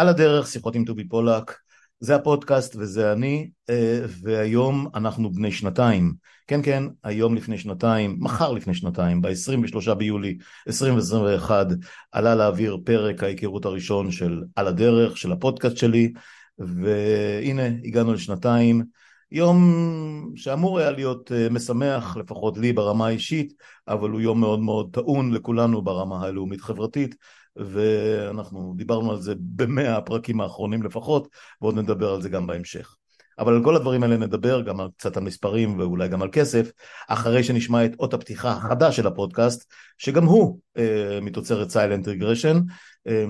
על הדרך, שיחות עם טובי פולק, זה הפודקאסט וזה אני, אה, והיום אנחנו בני שנתיים. כן, כן, היום לפני שנתיים, מחר לפני שנתיים, ב-23 ביולי 2021, עלה לאוויר פרק ההיכרות הראשון של על הדרך, של הפודקאסט שלי, והנה, הגענו לשנתיים. יום שאמור היה להיות אה, משמח, לפחות לי ברמה האישית, אבל הוא יום מאוד מאוד טעון לכולנו ברמה הלאומית-חברתית. ואנחנו דיברנו על זה במאה הפרקים האחרונים לפחות, ועוד נדבר על זה גם בהמשך. אבל על כל הדברים האלה נדבר, גם על, קצת על מספרים ואולי גם על כסף, אחרי שנשמע את אות הפתיחה החדש של הפודקאסט, שגם הוא אה, מתוצרת סיילנט רגרשן, אה,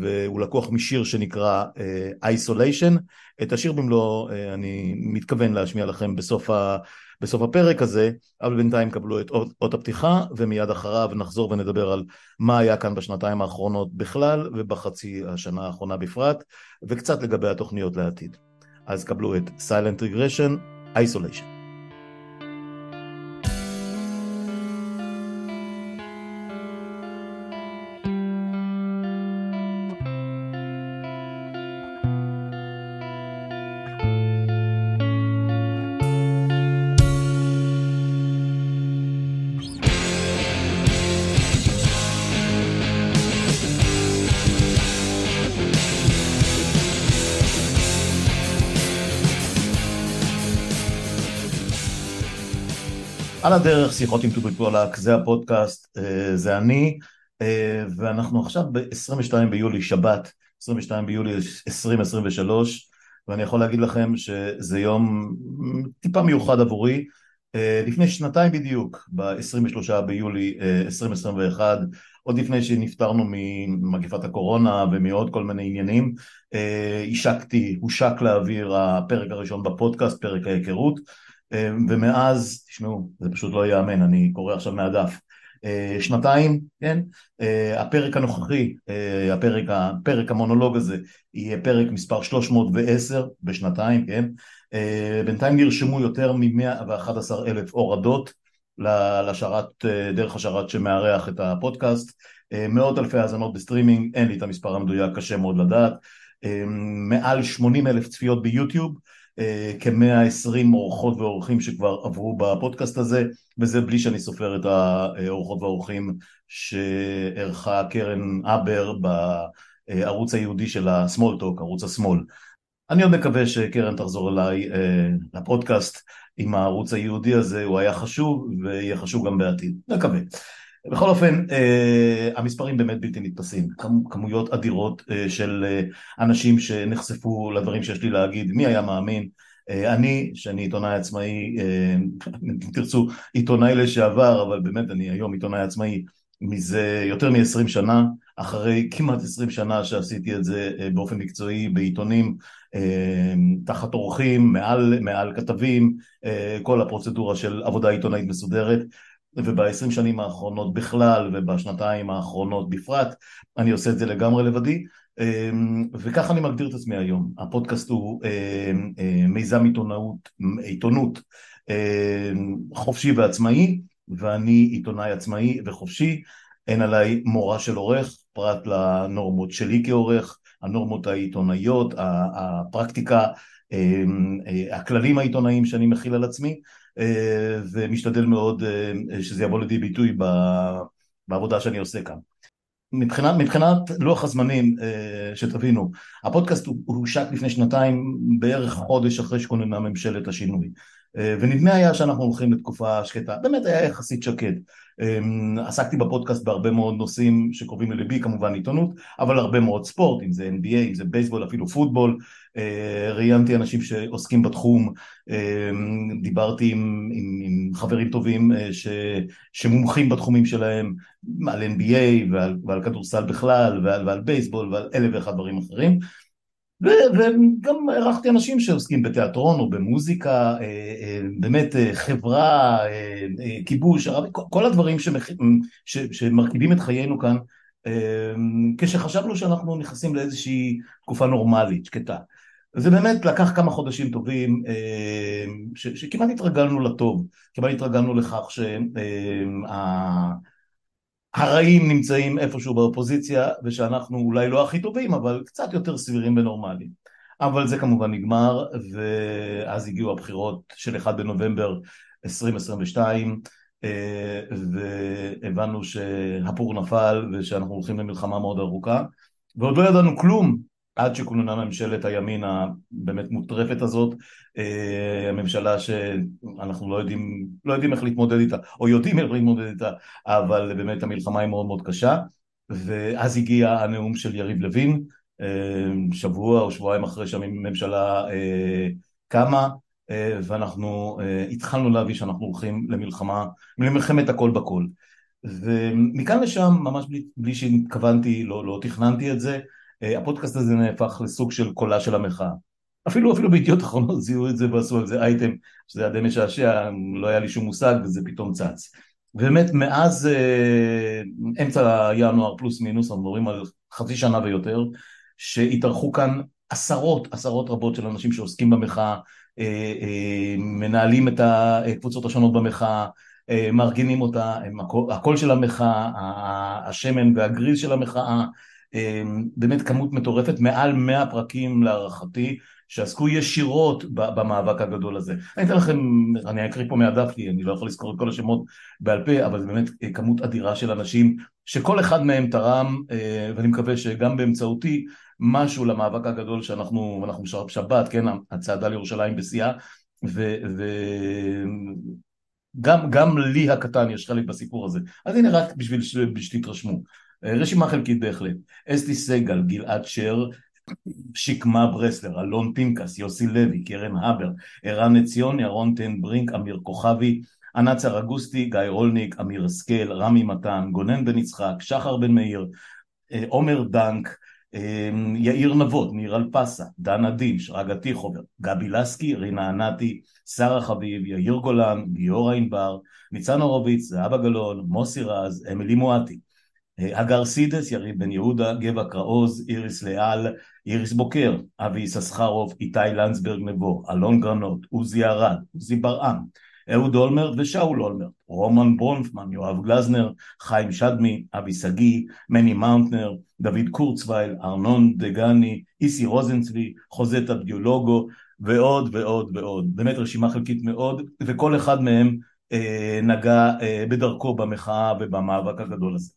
והוא לקוח משיר שנקרא אה, Isolation. את השיר במלואו אה, אני מתכוון להשמיע לכם בסוף ה... בסוף הפרק הזה, אבל בינתיים קבלו את אות הפתיחה ומיד אחריו נחזור ונדבר על מה היה כאן בשנתיים האחרונות בכלל ובחצי השנה האחרונה בפרט וקצת לגבי התוכניות לעתיד. אז קבלו את Silent Regression, Isolation. על הדרך, שיחות עם טובי פולק, זה הפודקאסט, אה, זה אני, אה, ואנחנו עכשיו ב-22 ביולי, שבת, 22 ביולי 2023, ואני יכול להגיד לכם שזה יום טיפה מיוחד עבורי. אה, לפני שנתיים בדיוק, ב-23 ביולי 2021, עוד לפני שנפטרנו ממגפת הקורונה ומעוד כל מיני עניינים, השקתי, הושק לאוויר הפרק הראשון בפודקאסט, פרק ההיכרות. אמ, ומאז, תשמעו, זה פשוט לא ייאמן, אני קורא עכשיו מהדף. אה, שנתיים, כן? אה, הפרק הנוכחי, אה, הפרק, הפרק המונולוג הזה, יהיה פרק מספר 310 בשנתיים, כן? בינתיים נרשמו יותר מ-111 אלף הורדות לשרת, דרך השרת שמארח את הפודקאסט, מאות אלפי האזנות בסטרימינג, אין לי את המספר המדויק, קשה מאוד לדעת, מעל 80 אלף צפיות ביוטיוב, כ-120 אורחות ואורחים שכבר עברו בפודקאסט הזה, וזה בלי שאני סופר את האורחות והאורחים שערכה קרן אבר בערוץ היהודי של הסמולטוק, ערוץ השמאל. אני עוד מקווה שקרן תחזור אליי אה, לפודקאסט עם הערוץ היהודי הזה, הוא היה חשוב ויהיה חשוב גם בעתיד, נקווה. בכל אופן, אה, המספרים באמת בלתי נתפסים, כמויות אדירות אה, של אה, אנשים שנחשפו לדברים שיש לי להגיד, מי היה מאמין? אני, שאני עיתונאי עצמאי, אם תרצו, עיתונאי לשעבר, אבל באמת אני היום עיתונאי עצמאי מזה יותר מ-20 שנה, אחרי כמעט 20 שנה שעשיתי את זה באופן מקצועי בעיתונים, תחת אורחים, מעל, מעל כתבים, כל הפרוצדורה של עבודה עיתונאית מסודרת. ובעשרים שנים האחרונות בכלל ובשנתיים האחרונות בפרט, אני עושה את זה לגמרי לבדי, אמ, וככה אני מגדיר את עצמי היום. הפודקאסט הוא אמ, אמ, מיזם עיתונאות, עיתונות חופשי ועצמאי, ואני עיתונאי עצמאי וחופשי, אין עליי מורה של עורך, פרט לנורמות שלי כעורך, הנורמות העיתונאיות, הפרקטיקה, הכללים העיתונאיים שאני מכיל על עצמי, אה, ומשתדל מאוד אה, שזה יבוא לידי ביטוי בעבודה שאני עושה כאן. מבחינת, מבחינת לוח הזמנים, אה, שתבינו, הפודקאסט הושק לפני שנתיים בערך חודש אחרי שכוננה ממשלת השינוי. ונדמה היה שאנחנו הולכים לתקופה שקטה, באמת היה יחסית שקט. אמ, עסקתי בפודקאסט בהרבה מאוד נושאים שקרובים לליבי, כמובן עיתונות, אבל הרבה מאוד ספורט, אם זה NBA, אם זה בייסבול, אפילו פוטבול. אה, ראיינתי אנשים שעוסקים בתחום, אמ, דיברתי עם, עם, עם חברים טובים אה, ש, שמומחים בתחומים שלהם, על NBA ועל, ועל כדורסל בכלל, ועל, ועל בייסבול ועל אלף ואחד דברים אחרים. וגם הערכתי אנשים שעוסקים בתיאטרון או במוזיקה, אה, אה, באמת אה, חברה, כיבוש, כל הדברים. שמרכיבים את חיינו כאן, כשחשבנו שאנחנו נכנסים לאיזושהי תקופה נורמלית, שקטה. זה באמת לקח כמה חודשים טובים. שכמעט התרגלנו לטוב, כמעט התרגלנו לכך שה... הרעים נמצאים איפשהו באופוזיציה ושאנחנו אולי לא הכי טובים אבל קצת יותר סבירים ונורמליים. אבל זה כמובן נגמר ואז הגיעו הבחירות של 1 בנובמבר 2022 אה, והבנו שהפור נפל ושאנחנו הולכים למלחמה מאוד ארוכה ועוד לא ידענו כלום עד שכוננה ממשלת הימין הבאמת מוטרפת הזאת, אה, הממשלה שאנחנו לא יודעים, לא יודעים איך להתמודד איתה, או יודעים איך להתמודד איתה, אבל באמת המלחמה היא מאוד מאוד קשה, ואז הגיע הנאום של יריב לוין, אה, שבוע או שבועיים אחרי שהממשלה קמה, אה, ואנחנו אה, התחלנו להביא שאנחנו הולכים למלחמה, למלחמת הכל בכל. ומכאן לשם, ממש בלי, בלי שהתכוונתי, לא, לא תכננתי את זה, הפודקאסט הזה נהפך לסוג של קולה של המחאה. אפילו אפילו בידיעות אחרונות זיהו את זה ועשו על זה אייטם, שזה היה די משעשע, לא היה לי שום מושג וזה פתאום צץ. ובאמת מאז אה, אמצע ינואר פלוס מינוס, אנחנו מדברים על חצי שנה ויותר, שהתארחו כאן עשרות עשרות רבות של אנשים שעוסקים במחאה, אה, אה, מנהלים את הקבוצות השונות במחאה, אה, מארגנים אותה, הקול של המחאה, השמן והגריז של המחאה, באמת כמות מטורפת, מעל 100 פרקים להערכתי, שעסקו ישירות במאבק הגדול הזה. אני אתן לכם, אני אקריא פה מהדף כי אני לא יכול לזכור את כל השמות בעל פה, אבל זה באמת כמות אדירה של אנשים שכל אחד מהם תרם, ואני מקווה שגם באמצעותי, משהו למאבק הגדול שאנחנו, אנחנו בשבת, כן, הצעדה לירושלים בשיאה, וגם גם לי הקטן יש חלק בסיפור הזה. אז הנה רק בשביל שתתרשמו. רשימה חלקית בהחלט. אסתי סגל, גלעד שר, שקמה ברסלר, אלון פינקס, יוסי לוי, קרן הבר, ערן עציון, ירון טן ברינק, אמיר כוכבי, ענת סרגוסטי, גיא רולניק, אמיר השכל, רמי מתן, גונן בן יצחק, שחר בן מאיר, עומר דנק, אמ, יאיר נבות, ניר אלפסה, דנה דינש, רגה טיחובר, גבי לסקי, רינה ענתי, שרה חביב, יאיר גולן, גיורא ענבר, ניצן הורוביץ, זהבה גלאון, מוסי רז, אמילי מואטי, הגר סידס, יריב בן יהודה, גבע קראוז, איריס לאל, איריס בוקר, אבי יששכרוב, איתי לנדסברג נבו, אלון גרנות, עוזי ארד, עוזי ברעם, אהוד אולמרט ושאול אולמרט, רומן ברונפמן, יואב גלזנר, חיים שדמי, אבי שגיא, מני מאונטנר, דוד קורצווייל, ארנון דגני, איסי רוזנצבי, חוזטה ביולוגו ועוד ועוד ועוד. באמת רשימה חלקית מאוד, וכל אחד מהם אה, נגע אה, בדרכו במחאה ובמאבק הגדול הזה.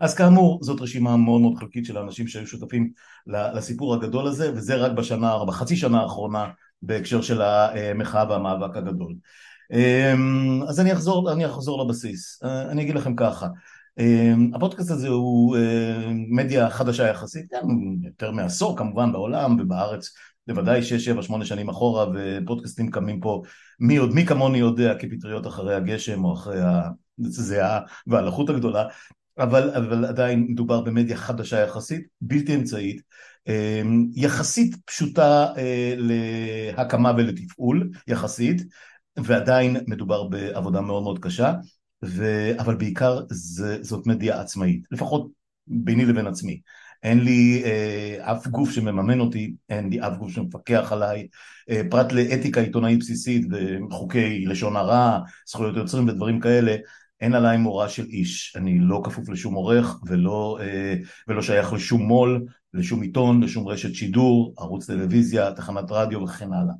אז כאמור זאת רשימה מאוד מאוד חלקית של האנשים שהיו שותפים לסיפור הגדול הזה וזה רק בשנה, בחצי שנה האחרונה בהקשר של המחאה והמאבק הגדול. אמ, אז אני אחזור, אני אחזור לבסיס, אה, אני אגיד לכם ככה, אמ, הפודקאסט הזה הוא אה, מדיה חדשה יחסית, כן, יותר מעשור כמובן בעולם ובארץ בוודאי שש, שבע, שמונה שנים אחורה ופודקאסטים קמים פה מי עוד, מי כמוני יודע כפטריות אחרי הגשם או אחרי הזיעה והלחות הגדולה אבל, אבל עדיין מדובר במדיה חדשה יחסית, בלתי אמצעית, אמ, יחסית פשוטה אה, להקמה ולתפעול, יחסית, ועדיין מדובר בעבודה מאוד מאוד קשה, ו... אבל בעיקר זה, זאת מדיה עצמאית, לפחות ביני לבין עצמי. אין לי אה, אף גוף שמממן אותי, אין לי אף גוף שמפקח עליי, אה, פרט לאתיקה עיתונאית בסיסית וחוקי לשון הרע, זכויות יוצרים ודברים כאלה, אין עליי מורא של איש, אני לא כפוף לשום עורך ולא, אה, ולא שייך לשום מו"ל, לשום עיתון, לשום רשת שידור, ערוץ טלוויזיה, תחנת רדיו וכן הלאה.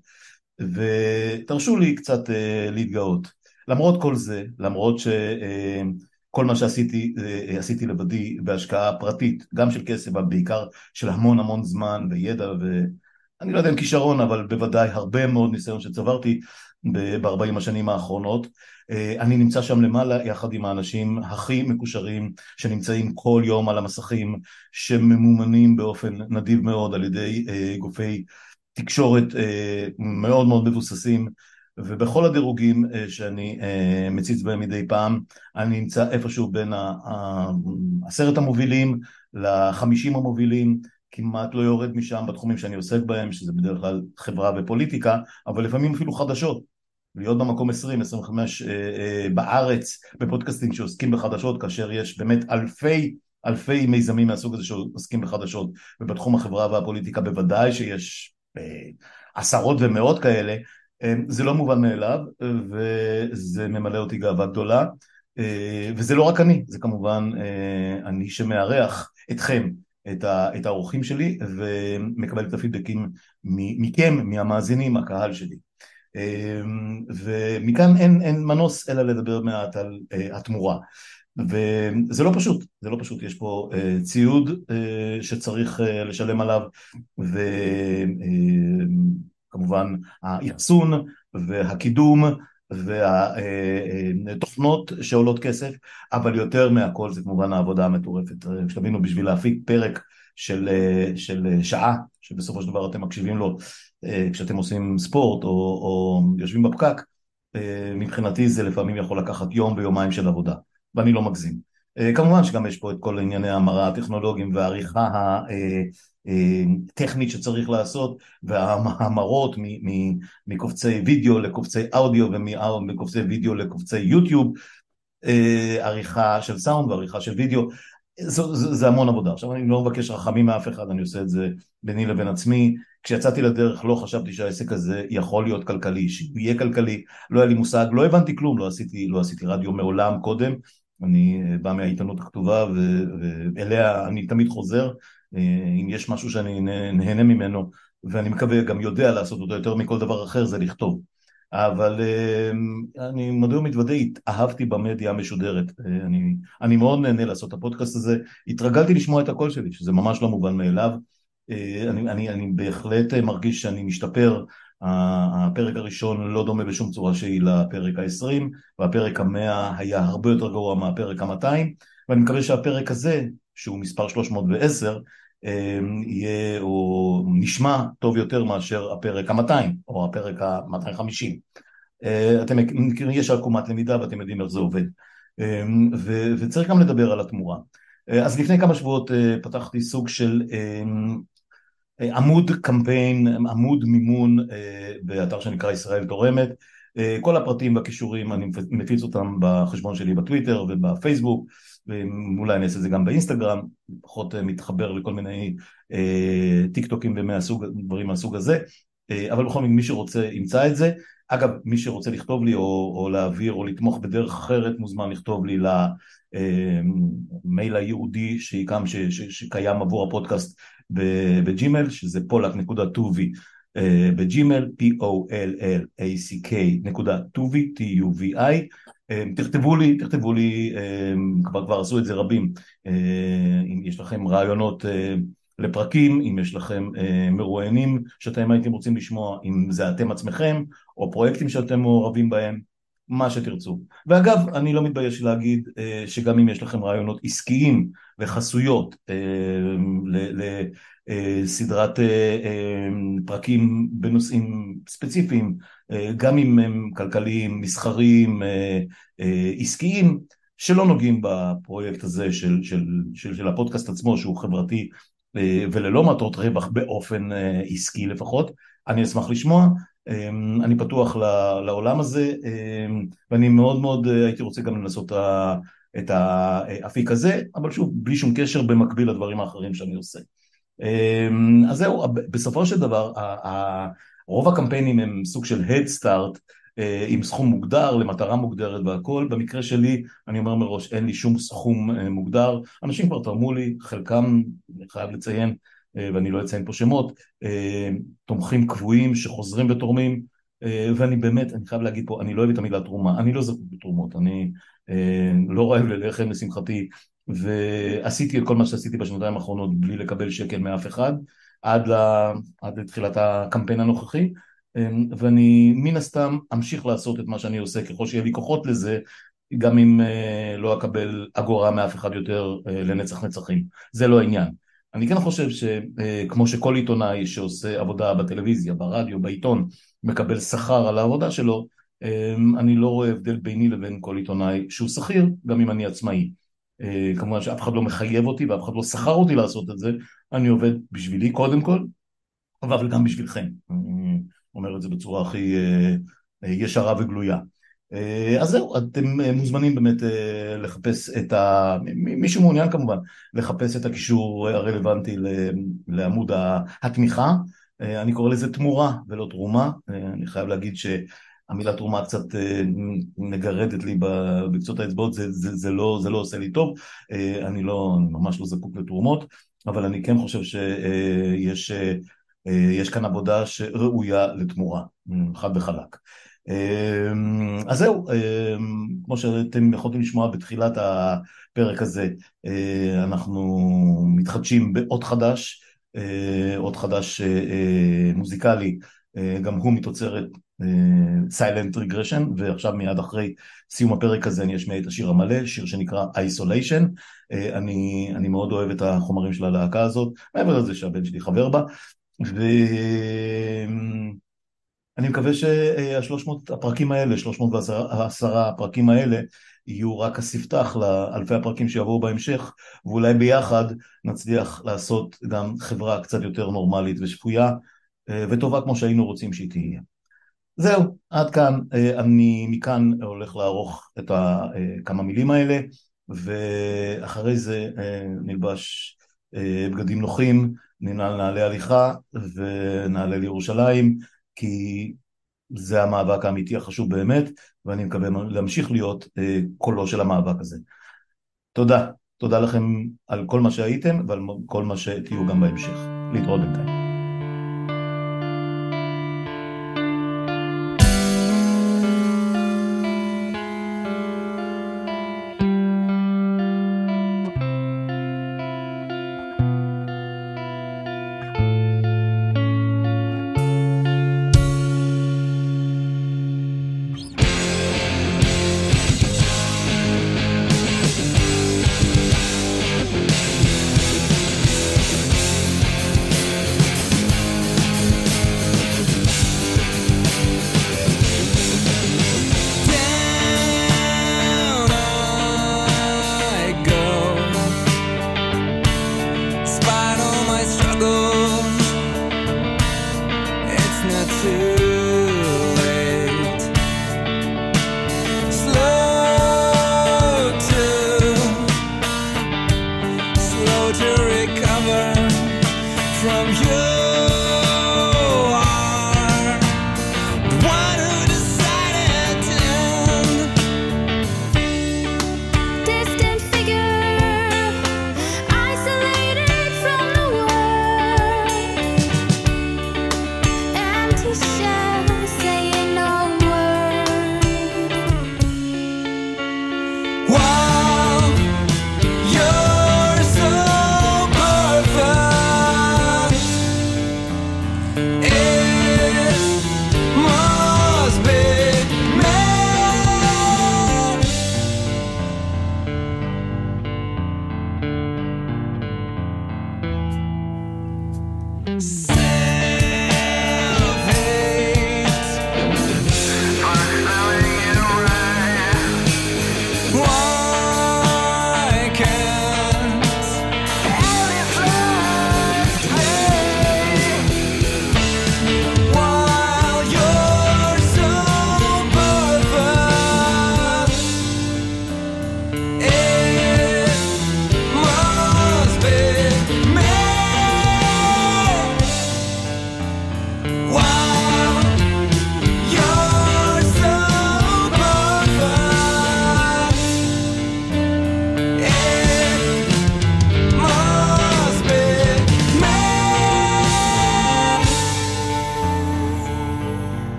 ותרשו לי קצת uh, להתגאות. למרות כל זה, למרות שכל uh, מה שעשיתי, עשיתי לבדי בהשקעה פרטית, גם של כסף, אבל בעיקר של המון המון זמן וידע ואני לא יודע אם כישרון, אבל בוודאי הרבה מאוד ניסיון שצברתי ב-40 השנים האחרונות. אני נמצא שם למעלה יחד עם האנשים הכי מקושרים שנמצאים כל יום על המסכים, שממומנים באופן נדיב מאוד על ידי גופי תקשורת אה, מאוד מאוד מבוססים. ובכל הדירוגים אה, שאני אה, מציץ בהם מדי פעם אני נמצא איפשהו בין העשרת המובילים לחמישים המובילים. כמעט לא יורד משם בתחומים שאני עוסק בהם שזה בדרך כלל חברה ופוליטיקה אבל לפעמים אפילו חדשות להיות במקום 20-25 בארץ בפודקאסטים שעוסקים בחדשות כאשר יש באמת אלפי אלפי מיזמים מהסוג הזה שעוסקים בחדשות. ובתחום החברה והפוליטיקה בוודאי שיש עשרות ומאות כאלה, זה לא מובן מאליו וזה ממלא אותי גאווה גדולה. וזה לא רק אני, זה כמובן אני שמארח אתכם, את האורחים שלי, ומקבל את הפידבקים מכם, מהמאזינים, הקהל שלי. ומכאן אין, אין מנוס אלא לדבר מעט על התמורה. וזה לא פשוט, זה לא פשוט, יש פה uh, ציוד uh, שצריך uh, לשלם עליו וכמובן uh, האחסון והקידום והתוכנות uh, שעולות כסף, אבל יותר מהכל זה כמובן העבודה המטורפת. שתבינו, בשביל להפיק פרק של, uh, של שעה, שבסופו של דבר אתם מקשיבים לו uh, כשאתם עושים ספורט או, או יושבים בפקק, מבחינתי זה לפעמים יכול לקחת יום ויומיים של עבודה. ואני לא מגזים. אה, כמובן שגם יש פה את כל ענייני ההמרה הטכנולוגיים והעריכה הטכנית אה, שצריך לעשות וההמרות מקובצי וידאו לקובצי אודיו ומקובצי וידאו לקובצי יוטיוב אה, עריכה של סאונד ועריכה של וידאו זה, זה, זה המון עבודה. עכשיו אני לא מבקש רחמים מאף אחד, אני עושה את זה ביני לבין עצמי. כשיצאתי לדרך לא חשבתי שהעסק הזה יכול להיות כלכלי, שהוא יהיה כלכלי, לא היה לי מושג, לא הבנתי כלום, לא עשיתי, לא עשיתי רדיו מעולם קודם, אני אה, בא מהעיתונות הכתובה ואליה אני תמיד חוזר, אה, אם יש משהו שאני נהנה ממנו ואני מקווה גם יודע לעשות אותו יותר מכל דבר אחר זה לכתוב. אבל אה, אני מודה ומתוודה, התאהבתי במדיה המשודרת, אני, אני מאוד נהנה לעשות את הפודקאסט הזה, התרגלתי לשמוע את הקול שלי, שזה ממש לא מובן מאליו, אני, אני, אני בהחלט מרגיש שאני משתפר. הפרק הראשון לא דומה בשום צורה שהיא לפרק ה-20 והפרק ה-100 היה הרבה יותר גרוע מהפרק ה-200 ואני מקווה שהפרק הזה שהוא מספר 310 אמ, יהיה או נשמע טוב יותר מאשר הפרק ה-200 או הפרק ה-250 אה, אתם מכירים, יש עקומת למידה ואתם יודעים איך זה עובד. אמ, וצריך גם לדבר על התמורה. אה, אז לפני כמה שבועות אה, פתחתי סוג של אמ, עמוד קמפיין, עמוד מימון באתר שנקרא ישראל תורמת כל הפרטים והכישורים אני מפיץ אותם בחשבון שלי בטוויטר ובפייסבוק ואולי אני אעשה את זה גם באינסטגרם, פחות אה, מתחבר לכל מיני טיק טוקים ודברים מהסוג הזה. אבל בכל מקרה מי שרוצה ימצא את זה. אגב מי שרוצה לכתוב לי או, או להעביר או לתמוך בדרך אחרת מוזמן לכתוב לי למייל הייעודי שקיים, שקיים עבור הפודקאסט בג'ימל, שזה פולק נקודה טובי אה, בג'ימל, p-o-l-l-a-c-k נקודה טובי, t-u-v-i אה, תכתבו לי, תכתבו לי, אה, כבר, כבר עשו את זה רבים, אם יש לכם רעיונות לפרקים, אם יש לכם מרואיינים שאתם הייתם רוצים לשמוע, אם זה אתם עצמכם, או פרויקטים שאתם מעורבים בהם, מה שתרצו. ואגב, אני לא מתבייש להגיד אה, שגם אם יש לכם רעיונות עסקיים וחסויות אה, לסדרת אה, פרקים בנושאים ספציפיים, גם אם הם כלכליים, מסחריים, עסקיים, שלא נוגעים בפרויקט הזה של, של, של, של הפודקאסט עצמו שהוא חברתי וללא מטרות רווח באופן עסקי לפחות, אני אשמח לשמוע אני פתוח לעולם הזה ואני מאוד מאוד אה, הייתי רוצה גם לנסות את האפיק הזה, אבל שוב, בלי שום קשר במקביל לדברים האחרים שאני עושה. אז זהו, בסופו של דבר, רוב הקמפיינים הם סוג של Head Start אה, עם סכום מוגדר למטרה מוגדרת והכל, במקרה שלי אני אומר מראש אין לי שום סכום אה, מוגדר, אנשים כבר תרמו לי, חלקם, אני חייב לציין, אה, ואני לא אציין פה שמות, תומכים קבועים שחוזרים ותורמים, ואני באמת, אני חייב להגיד פה, אני לא אוהב את המילה תרומה, אני לא זקוק בתרומות, אני לא רעב ללחם לשמחתי, ועשיתי את כל מה שעשיתי בשנתיים האחרונות בלי לקבל שקל מאף אחד, עד, לה, עד לתחילת הקמפיין הנוכחי, ואני מן הסתם אמשיך לעשות את מה שאני עושה ככל שיהיה לי כוחות לזה, גם אם לא אקבל אגורה מאף אחד יותר לנצח נצחים, זה לא העניין. אני כן חושב שכמו שכל עיתונאי שעושה עבודה בטלוויזיה, ברדיו, בעיתון, מקבל שכר על העבודה שלו, אמ, אני לא רואה הבדל ביני לבין כל עיתונאי שהוא שכיר, גם אם אני עצמאי. אה, כמובן שאף אחד לא מחייב אותי ואף אחד לא שכר אותי לעשות את זה, אני עובד בשבילי קודם כל, אבל גם בשבילכם. אומר את זה בצורה הכי אה, אה, ישרה וגלויה. אז זהו, אתם מוזמנים באמת לחפש את ה... מי שמעוניין כמובן, לחפש את הקישור הרלוונטי לעמוד התמיכה. אני קורא לזה תמורה ולא תרומה. אני חייב להגיד שה... המילה תרומה קצת מגרדת לי בקצות האצבעות, זה, זה, זה, לא, זה לא עושה לי טוב, אני לא, אני ממש לא זקוק לתרומות, אבל אני כן חושב שיש יש כאן עבודה שראויה לתמורה, חד וחלק. אז זהו, כמו שאתם יכולתם לשמוע בתחילת הפרק הזה, אה, אנחנו מתחדשים בעוד חדש, אה, עוד חדש אה, מוזיקלי, גם הוא מתוצרת סיילנט רגרשן, ועכשיו מיד אחרי סיום הפרק הזה אני אשמיע את השיר המלא, שיר שנקרא Isolation. אני, אני מאוד אוהב את החומרים של הלהקה הזאת, מעבר לזה שהבן שלי חבר בה, ו... אני מקווה שהשלוש מאות הפרקים האלה, שלוש מאות ועשרה הפרקים האלה יהיו רק הספתח לאלפי הפרקים שיבואו בהמשך ואולי ביחד נצליח לעשות גם חברה קצת יותר נורמלית ושפויה אה, וטובה כמו שהיינו רוצים שהיא תהיה. זהו, עד כאן, אה, אני מכאן הולך לערוך את אה, כמה מילים האלה ואחרי זה נלבש בגדים נוחים, ננעל נעלי הליכה ונעלה לירושלים כי זה המאבק האמיתי החשוב באמת, ואני מקווה להמשיך להיות אה, קולו של המאבק הזה. תודה. תודה לכם על כל מה שהייתם ועל כל מה שתהיו גם בהמשך. להתראות בינתיים.